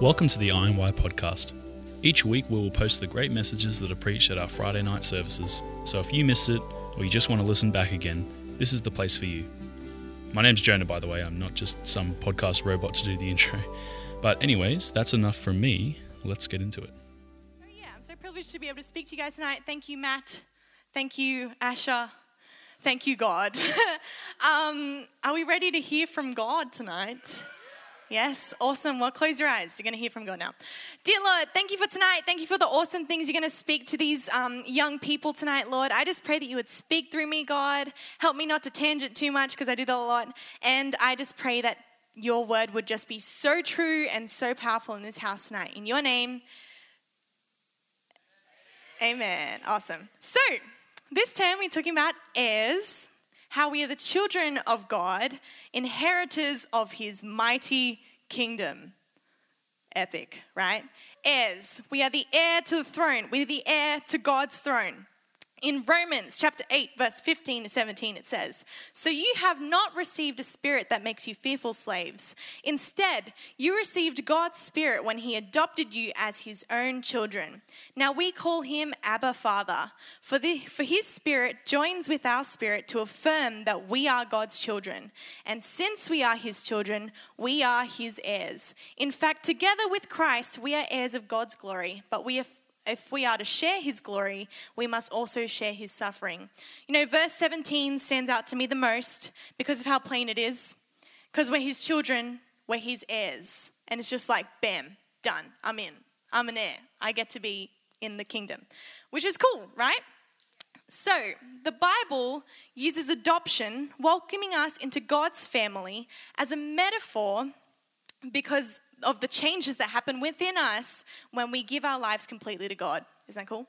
Welcome to the INY podcast. Each week we will post the great messages that are preached at our Friday night services. So if you missed it or you just want to listen back again, this is the place for you. My name's Jonah, by the way. I'm not just some podcast robot to do the intro. But, anyways, that's enough from me. Let's get into it. Oh, yeah, I'm so privileged to be able to speak to you guys tonight. Thank you, Matt. Thank you, Asha. Thank you, God. um, are we ready to hear from God tonight? Yes, awesome. Well, close your eyes. You're going to hear from God now. Dear Lord, thank you for tonight. Thank you for the awesome things you're going to speak to these um, young people tonight, Lord. I just pray that you would speak through me, God. Help me not to tangent too much because I do that a lot. And I just pray that your word would just be so true and so powerful in this house tonight. In your name, amen. Awesome. So, this term we're talking about heirs how we are the children of God, inheritors of his mighty kingdom. Epic, right? Heirs. We are the heir to the throne, we're the heir to God's throne. In Romans chapter 8, verse 15 to 17, it says, So you have not received a spirit that makes you fearful slaves. Instead, you received God's spirit when he adopted you as his own children. Now we call him Abba Father, for, the, for his spirit joins with our spirit to affirm that we are God's children. And since we are his children, we are his heirs. In fact, together with Christ, we are heirs of God's glory, but we are if we are to share his glory, we must also share his suffering. You know, verse 17 stands out to me the most because of how plain it is. Because we're his children, we're his heirs. And it's just like, bam, done. I'm in. I'm an heir. I get to be in the kingdom, which is cool, right? So, the Bible uses adoption, welcoming us into God's family, as a metaphor because of the changes that happen within us when we give our lives completely to God. Isn't that cool?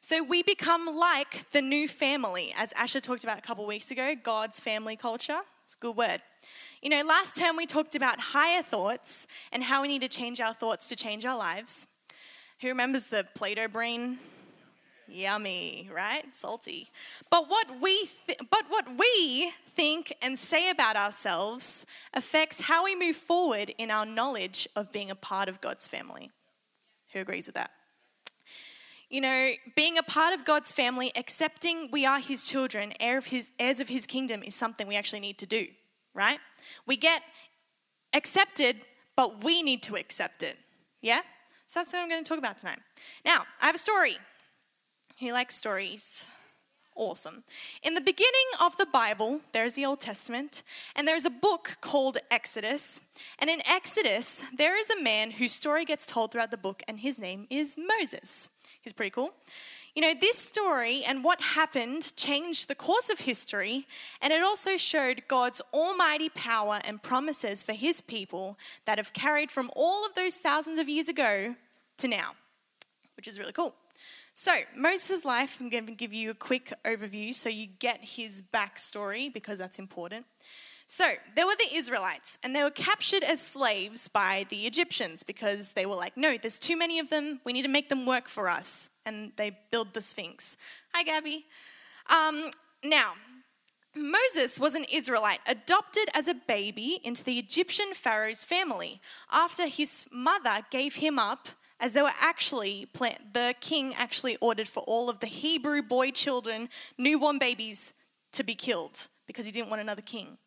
So we become like the new family, as Asher talked about a couple weeks ago, God's family culture. It's a good word. You know, last term we talked about higher thoughts and how we need to change our thoughts to change our lives. Who remembers the Play-Doh brain? Yummy, right? Salty. But what we th- but what we think and say about ourselves affects how we move forward in our knowledge of being a part of God's family. Who agrees with that? You know, being a part of God's family, accepting we are his children, heir of his, heirs of his kingdom is something we actually need to do, right? We get accepted, but we need to accept it. Yeah? So that's what I'm going to talk about tonight. Now, I have a story who likes stories? Awesome. In the beginning of the Bible, there's the Old Testament, and there's a book called Exodus. And in Exodus, there is a man whose story gets told throughout the book, and his name is Moses. He's pretty cool. You know, this story and what happened changed the course of history, and it also showed God's almighty power and promises for his people that have carried from all of those thousands of years ago to now, which is really cool. So, Moses' life, I'm going to give you a quick overview so you get his backstory because that's important. So, there were the Israelites, and they were captured as slaves by the Egyptians because they were like, no, there's too many of them. We need to make them work for us. And they build the Sphinx. Hi, Gabby. Um, now, Moses was an Israelite, adopted as a baby into the Egyptian Pharaoh's family after his mother gave him up as they were actually, the king actually ordered for all of the Hebrew boy children, newborn babies, to be killed because he didn't want another king.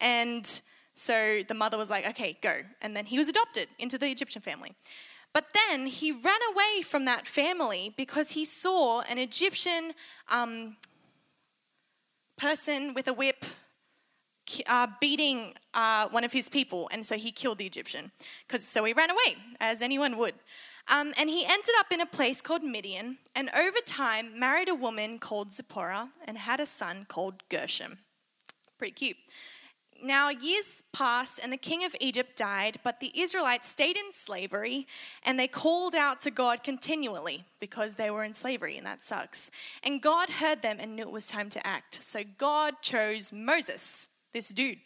And so the mother was like, okay, go. And then he was adopted into the Egyptian family. But then he ran away from that family because he saw an Egyptian um, person with a whip uh, beating uh, one of his people, and so he killed the Egyptian. Cause, so he ran away, as anyone would. Um, and he ended up in a place called Midian, and over time married a woman called Zipporah and had a son called Gershom. Pretty cute. Now, years passed, and the king of Egypt died, but the Israelites stayed in slavery, and they called out to God continually because they were in slavery, and that sucks. And God heard them and knew it was time to act. So God chose Moses, this dude.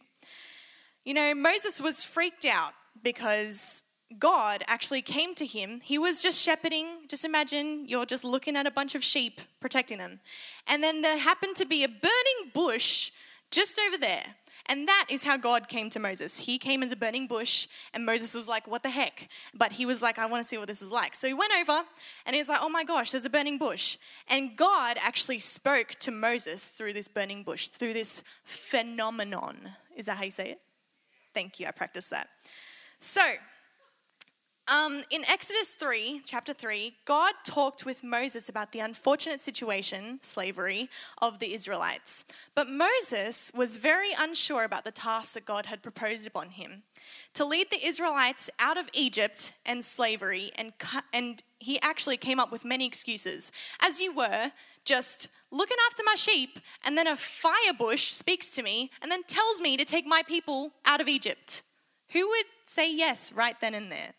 You know, Moses was freaked out because God actually came to him. He was just shepherding. Just imagine you're just looking at a bunch of sheep, protecting them. And then there happened to be a burning bush just over there. And that is how God came to Moses. He came as a burning bush, and Moses was like, What the heck? But he was like, I want to see what this is like. So he went over, and he was like, Oh my gosh, there's a burning bush. And God actually spoke to Moses through this burning bush, through this phenomenon. Is that how you say it? Thank you, I practiced that. So, um, in Exodus 3, chapter 3, God talked with Moses about the unfortunate situation, slavery, of the Israelites. But Moses was very unsure about the task that God had proposed upon him to lead the Israelites out of Egypt and slavery, and, and he actually came up with many excuses. As you were, just looking after my sheep, and then a fire bush speaks to me and then tells me to take my people out of Egypt. Who would say yes right then and there?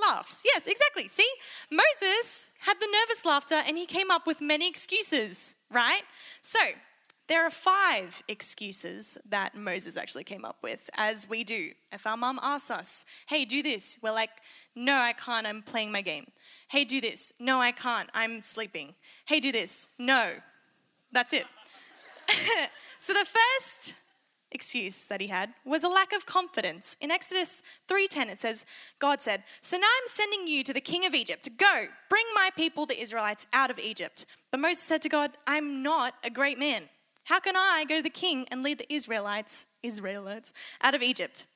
Laughs. Yes, exactly. See, Moses had the nervous laughter and he came up with many excuses, right? So, there are five excuses that Moses actually came up with, as we do. If our mum asks us, hey, do this, we're like, no, I can't, I'm playing my game. Hey, do this. No, I can't, I'm sleeping. Hey, do this. No. That's it. so the first excuse that he had was a lack of confidence. In Exodus 3:10 it says, God said, "So now I'm sending you to the king of Egypt. Go, bring my people the Israelites out of Egypt." But Moses said to God, "I'm not a great man. How can I go to the king and lead the Israelites, Israelites out of Egypt?"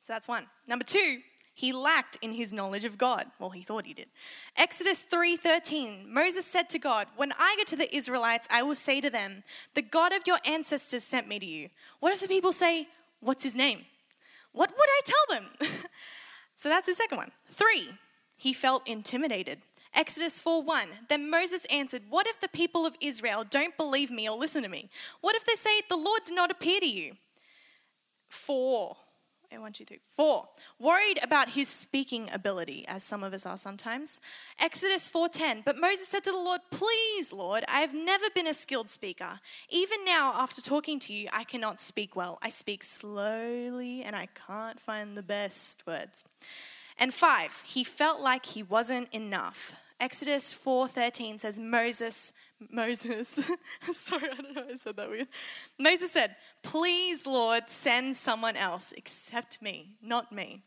So that's one. Number 2, he lacked in his knowledge of God. Well, he thought he did. Exodus 3:13. Moses said to God, "When I go to the Israelites, I will say to them, the God of your ancestors sent me to you." What if the people say, "What's his name?" What would I tell them? so that's the second one. 3. He felt intimidated. Exodus 4:1. Then Moses answered, "What if the people of Israel don't believe me or listen to me? What if they say the Lord did not appear to you?" 4 one, two, three, four. Worried about his speaking ability, as some of us are sometimes. Exodus 4:10. But Moses said to the Lord, "Please, Lord, I have never been a skilled speaker. Even now, after talking to you, I cannot speak well. I speak slowly, and I can't find the best words." And five, he felt like he wasn't enough. Exodus 4:13 says Moses Moses sorry I don't know I said that weird. Moses said, "Please Lord, send someone else except me, not me."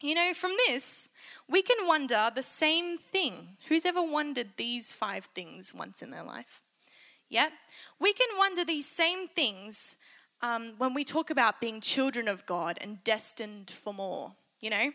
You know, from this, we can wonder the same thing. Who's ever wondered these five things once in their life? Yeah? We can wonder these same things um, when we talk about being children of God and destined for more, you know?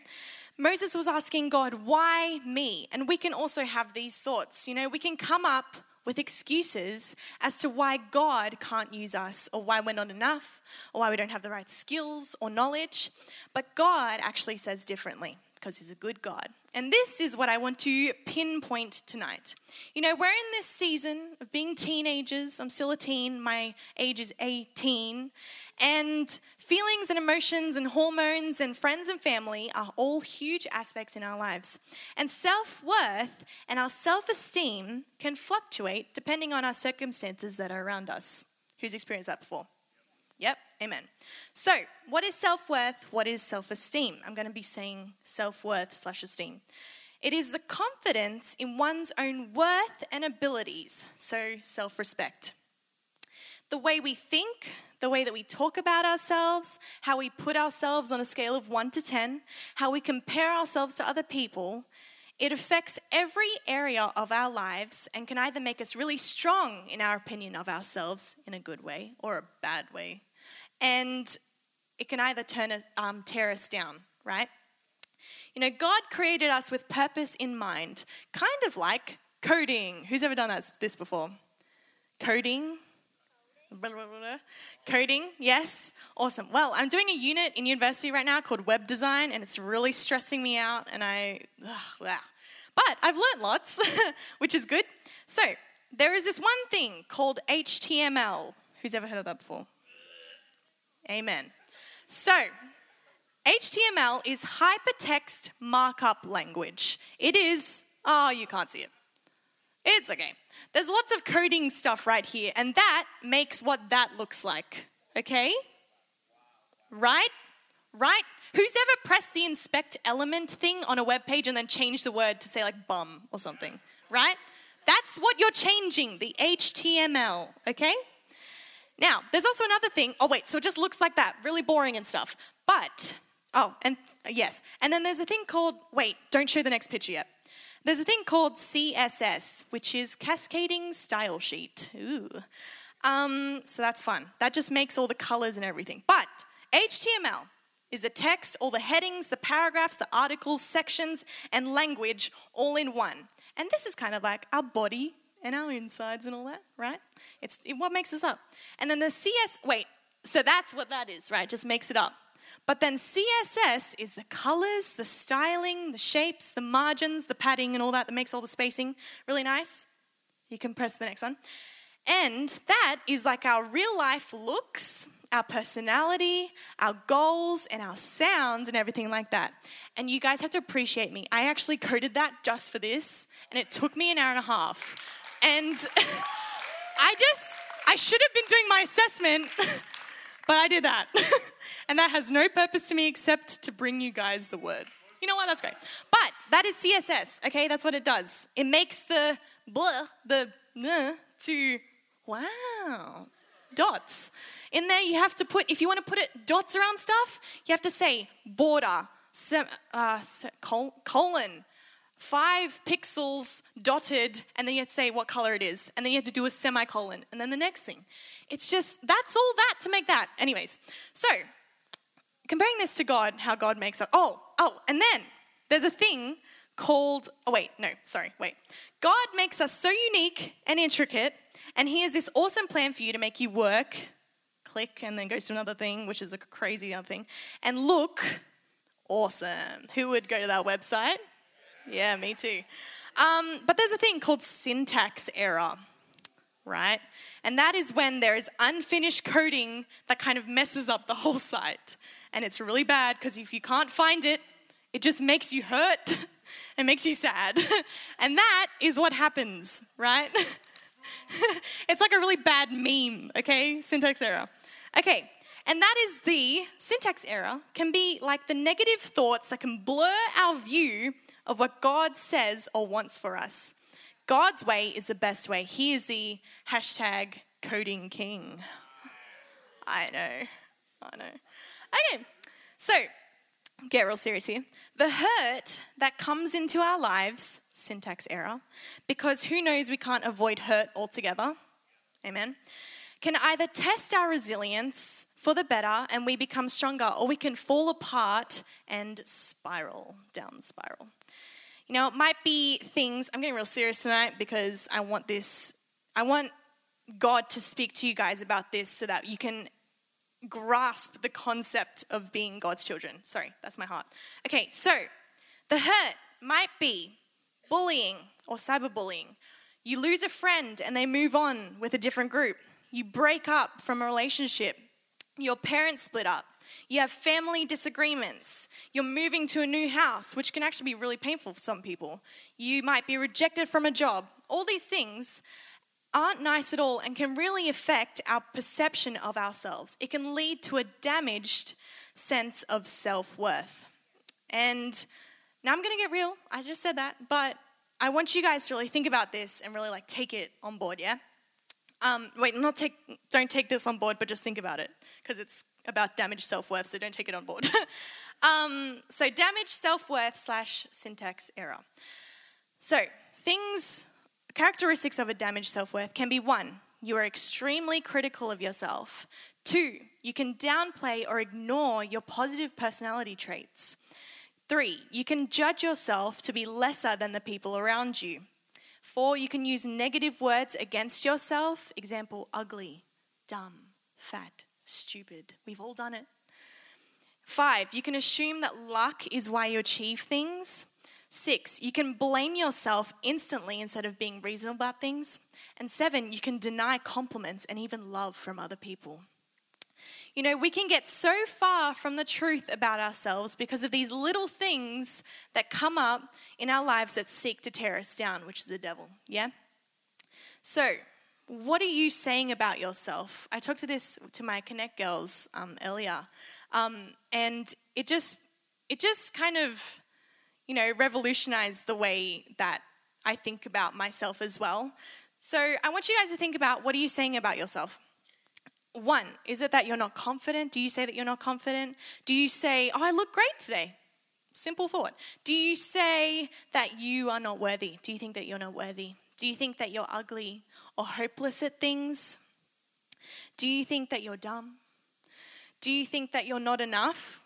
Moses was asking God, why me? And we can also have these thoughts. You know, we can come up with excuses as to why God can't use us or why we're not enough or why we don't have the right skills or knowledge. But God actually says differently because He's a good God. And this is what I want to pinpoint tonight. You know, we're in this season of being teenagers. I'm still a teen, my age is 18. And feelings and emotions and hormones and friends and family are all huge aspects in our lives. And self worth and our self esteem can fluctuate depending on our circumstances that are around us. Who's experienced that before? Yep, amen. So, what is self worth? What is self esteem? I'm going to be saying self worth slash esteem. It is the confidence in one's own worth and abilities, so self respect. The way we think, the way that we talk about ourselves, how we put ourselves on a scale of 1 to 10, how we compare ourselves to other people, it affects every area of our lives and can either make us really strong in our opinion of ourselves in a good way or a bad way. And it can either turn, um, tear us down, right? You know, God created us with purpose in mind, kind of like coding. Who's ever done that, this before? Coding, Blah, blah, blah, Coding, yes, awesome. Well, I'm doing a unit in university right now called web design, and it's really stressing me out. And I, ugh, but I've learned lots, which is good. So there is this one thing called HTML. Who's ever heard of that before? Amen. So HTML is hypertext markup language. It is, oh, you can't see it. It's okay. There's lots of coding stuff right here, and that makes what that looks like, okay? Right? Right? Who's ever pressed the inspect element thing on a web page and then changed the word to say like bum or something, right? That's what you're changing, the HTML, okay? Now, there's also another thing. Oh, wait, so it just looks like that, really boring and stuff. But, oh, and yes. And then there's a thing called, wait, don't show the next picture yet. There's a thing called CSS, which is Cascading Style Sheet. Ooh. Um, so that's fun. That just makes all the colors and everything. But HTML is the text, all the headings, the paragraphs, the articles, sections, and language all in one. And this is kind of like our body and our insides and all that, right? It's what makes us up. And then the CS, wait, so that's what that is, right? Just makes it up. But then CSS is the colors, the styling, the shapes, the margins, the padding, and all that that makes all the spacing really nice. You can press the next one. And that is like our real life looks, our personality, our goals, and our sounds, and everything like that. And you guys have to appreciate me. I actually coded that just for this, and it took me an hour and a half. And I just, I should have been doing my assessment, but I did that. and that has no purpose to me except to bring you guys the word. You know what? That's great. But that is CSS, okay? That's what it does. It makes the blah, the uh, to wow, dots. In there, you have to put, if you want to put it dots around stuff, you have to say border, sem, uh, colon, five pixels dotted, and then you have to say what color it is, and then you have to do a semicolon, and then the next thing. It's just, that's all that to make that. Anyways, so comparing this to God, how God makes us. Oh, oh, and then there's a thing called, oh, wait, no, sorry, wait. God makes us so unique and intricate, and He has this awesome plan for you to make you work, click, and then goes to another thing, which is a crazy other thing, and look awesome. Who would go to that website? Yeah, me too. Um, but there's a thing called syntax error, right? And that is when there is unfinished coding that kind of messes up the whole site. And it's really bad because if you can't find it, it just makes you hurt. it makes you sad. and that is what happens, right? it's like a really bad meme, okay? Syntax error. Okay, and that is the syntax error can be like the negative thoughts that can blur our view of what God says or wants for us. God's way is the best way. He is the hashtag coding king. I know. I know. Okay, so get real serious here. The hurt that comes into our lives, syntax error, because who knows we can't avoid hurt altogether. Amen. Can either test our resilience for the better and we become stronger, or we can fall apart and spiral down spiral. You know, it might be things, I'm getting real serious tonight because I want this, I want God to speak to you guys about this so that you can grasp the concept of being God's children. Sorry, that's my heart. Okay, so the hurt might be bullying or cyberbullying. You lose a friend and they move on with a different group. You break up from a relationship. Your parents split up. You have family disagreements. You're moving to a new house, which can actually be really painful for some people. You might be rejected from a job. All these things aren't nice at all and can really affect our perception of ourselves. It can lead to a damaged sense of self worth. And now I'm going to get real. I just said that, but I want you guys to really think about this and really like take it on board, yeah? Um, wait, not take, don't take this on board, but just think about it because it's about damaged self worth, so don't take it on board. um, so, damaged self worth slash syntax error. So, things Characteristics of a damaged self worth can be one, you are extremely critical of yourself. Two, you can downplay or ignore your positive personality traits. Three, you can judge yourself to be lesser than the people around you. Four, you can use negative words against yourself. Example, ugly, dumb, fat, stupid. We've all done it. Five, you can assume that luck is why you achieve things. Six, you can blame yourself instantly instead of being reasonable about things. And seven, you can deny compliments and even love from other people. You know, we can get so far from the truth about ourselves because of these little things that come up in our lives that seek to tear us down, which is the devil. Yeah? So, what are you saying about yourself? I talked to this to my Connect girls um, earlier, um, and it just, it just kind of you know, revolutionized the way that I think about myself as well. So I want you guys to think about what are you saying about yourself? One, is it that you're not confident? Do you say that you're not confident? Do you say, oh, I look great today? Simple thought. Do you say that you are not worthy? Do you think that you're not worthy? Do you think that you're ugly or hopeless at things? Do you think that you're dumb? Do you think that you're not enough?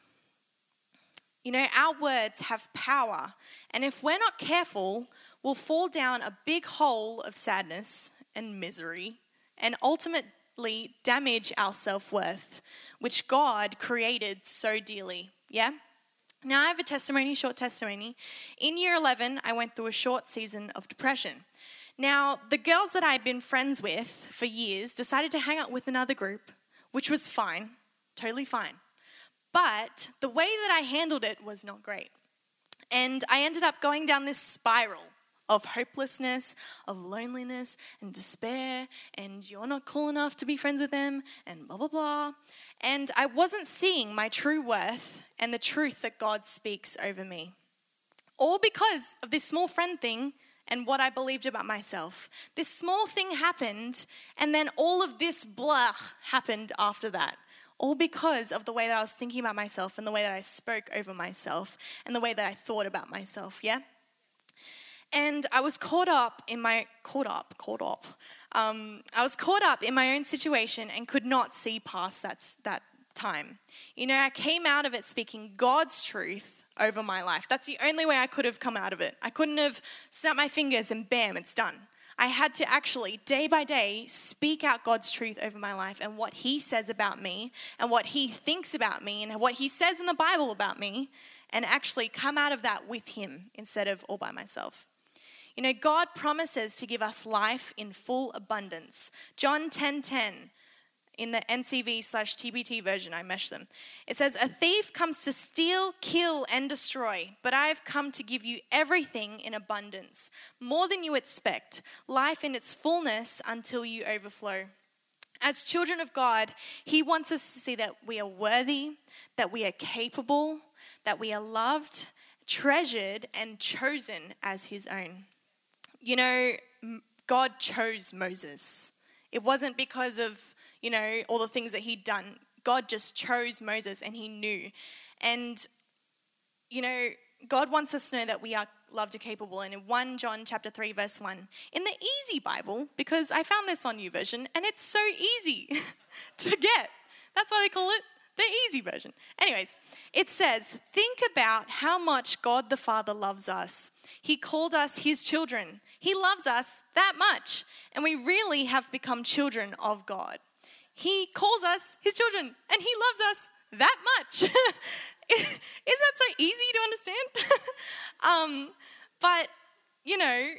You know, our words have power, and if we're not careful, we'll fall down a big hole of sadness and misery and ultimately damage our self worth, which God created so dearly. Yeah? Now, I have a testimony, short testimony. In year 11, I went through a short season of depression. Now, the girls that I had been friends with for years decided to hang out with another group, which was fine, totally fine. But the way that I handled it was not great. And I ended up going down this spiral of hopelessness, of loneliness and despair, and you're not cool enough to be friends with them, and blah, blah, blah. And I wasn't seeing my true worth and the truth that God speaks over me. All because of this small friend thing and what I believed about myself. This small thing happened, and then all of this blah happened after that. All because of the way that I was thinking about myself and the way that I spoke over myself and the way that I thought about myself, yeah? And I was caught up in my, caught up, caught up. Um, I was caught up in my own situation and could not see past that, that time. You know, I came out of it speaking God's truth over my life. That's the only way I could have come out of it. I couldn't have snapped my fingers and bam, it's done. I had to actually, day by day, speak out God's truth over my life and what He says about me and what He thinks about me and what He says in the Bible about me, and actually come out of that with Him instead of all by myself. You know, God promises to give us life in full abundance. John 10 10 in the NCV slash TPT version, I mesh them. It says, A thief comes to steal, kill, and destroy, but I have come to give you everything in abundance, more than you expect, life in its fullness until you overflow. As children of God, He wants us to see that we are worthy, that we are capable, that we are loved, treasured, and chosen as His own. You know, God chose Moses. It wasn't because of you know, all the things that he'd done. God just chose Moses and he knew. And, you know, God wants us to know that we are loved and capable. And in 1 John chapter 3, verse 1, in the easy Bible, because I found this on YouVersion and it's so easy to get. That's why they call it the easy version. Anyways, it says, Think about how much God the Father loves us. He called us His children. He loves us that much. And we really have become children of God. He calls us his children and he loves us that much. Isn't that so easy to understand? um, but, you know,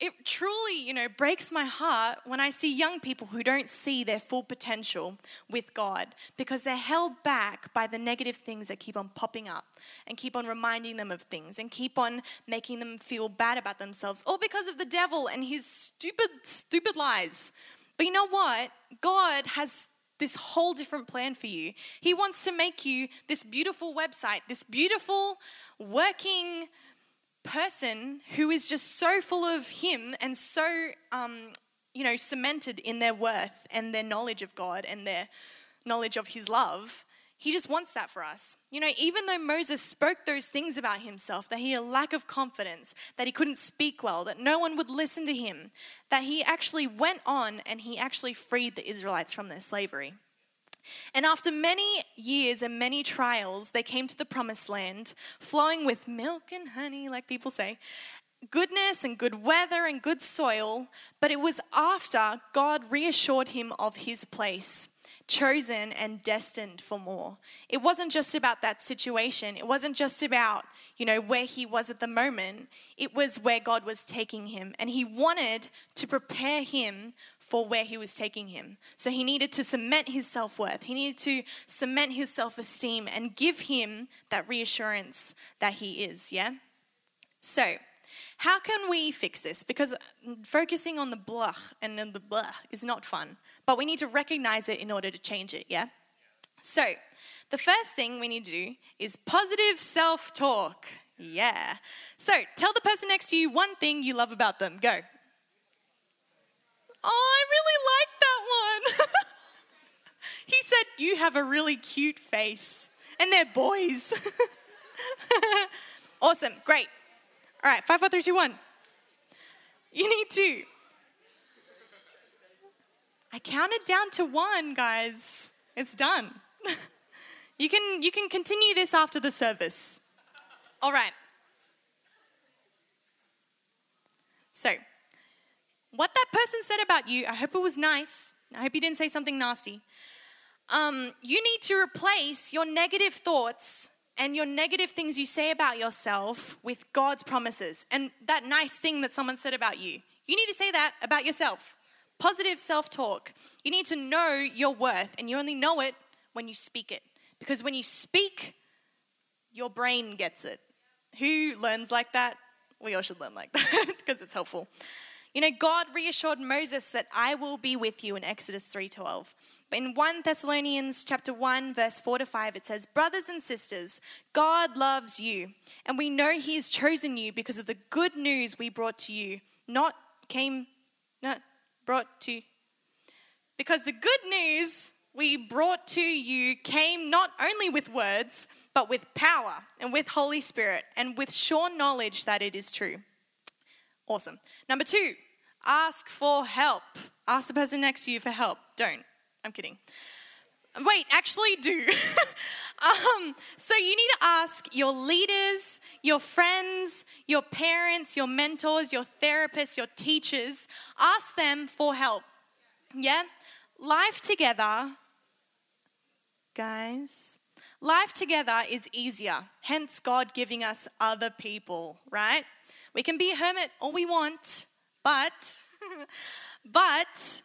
it truly, you know, breaks my heart when I see young people who don't see their full potential with God because they're held back by the negative things that keep on popping up and keep on reminding them of things and keep on making them feel bad about themselves, all because of the devil and his stupid, stupid lies but you know what? God has this whole different plan for you. He wants to make you this beautiful website, this beautiful working person who is just so full of Him and so, um, you know, cemented in their worth and their knowledge of God and their knowledge of His love he just wants that for us. You know, even though Moses spoke those things about himself, that he had a lack of confidence, that he couldn't speak well, that no one would listen to him, that he actually went on and he actually freed the Israelites from their slavery. And after many years and many trials, they came to the promised land, flowing with milk and honey, like people say, goodness and good weather and good soil. But it was after God reassured him of his place chosen and destined for more. It wasn't just about that situation. It wasn't just about, you know, where he was at the moment. It was where God was taking him. And he wanted to prepare him for where he was taking him. So he needed to cement his self worth. He needed to cement his self esteem and give him that reassurance that he is. Yeah? So, how can we fix this? Because focusing on the blah and then the blah is not fun but we need to recognize it in order to change it, yeah? So, the first thing we need to do is positive self talk. Yeah. So, tell the person next to you one thing you love about them. Go. Oh, I really like that one. He said, You have a really cute face, and they're boys. awesome, great. All right, five, four, three, two, one. You need to. I counted down to one, guys. It's done. you can you can continue this after the service. All right. So, what that person said about you, I hope it was nice. I hope you didn't say something nasty. Um, you need to replace your negative thoughts and your negative things you say about yourself with God's promises and that nice thing that someone said about you. You need to say that about yourself. Positive self talk. You need to know your worth, and you only know it when you speak it. Because when you speak, your brain gets it. Who learns like that? We all should learn like that because it's helpful. You know, God reassured Moses that I will be with you in Exodus 3:12. But in 1 Thessalonians chapter 1 verse 4 to 5 it says, "Brothers and sisters, God loves you, and we know he has chosen you because of the good news we brought to you, not came not brought to you. because the good news we brought to you came not only with words, but with power and with Holy Spirit and with sure knowledge that it is true. Awesome. Number two, ask for help. Ask the person next to you for help. Don't. I'm kidding. Wait, actually do. um, so you need to ask your leaders, your friends, your parents, your mentors, your therapists, your teachers. Ask them for help. Yeah? Life together, guys, life together is easier. Hence, God giving us other people, right? We can be a hermit all we want, but, but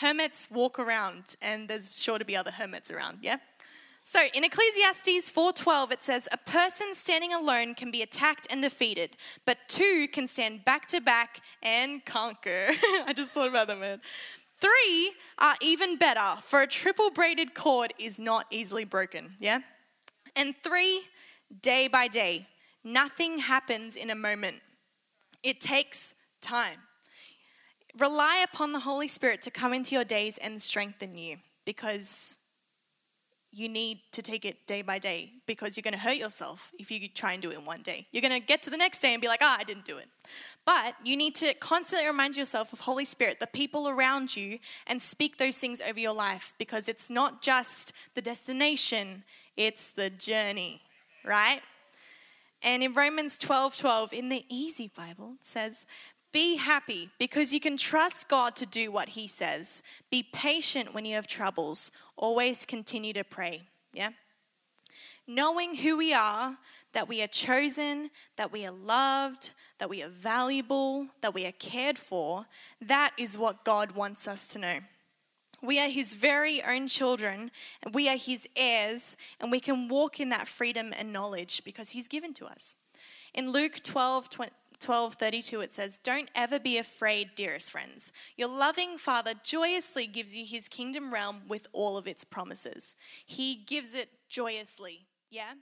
hermits walk around, and there's sure to be other hermits around, yeah? So in Ecclesiastes 4:12 it says a person standing alone can be attacked and defeated, but two can stand back to back and conquer. I just thought about that man. Three are even better, for a triple braided cord is not easily broken, yeah? And three, day by day. Nothing happens in a moment. It takes time. Rely upon the Holy Spirit to come into your days and strengthen you because you need to take it day by day because you're going to hurt yourself if you try and do it in one day. You're going to get to the next day and be like, ah, oh, I didn't do it. But you need to constantly remind yourself of Holy Spirit, the people around you, and speak those things over your life because it's not just the destination, it's the journey, right? And in Romans 12 12, in the Easy Bible, it says, Be happy because you can trust God to do what He says. Be patient when you have troubles. Always continue to pray. Yeah? Knowing who we are, that we are chosen, that we are loved, that we are valuable, that we are cared for, that is what God wants us to know. We are his very own children, and we are his heirs, and we can walk in that freedom and knowledge because he's given to us. In Luke 12, 12 32, it says, Don't ever be afraid, dearest friends. Your loving Father joyously gives you his kingdom realm with all of its promises. He gives it joyously. Yeah?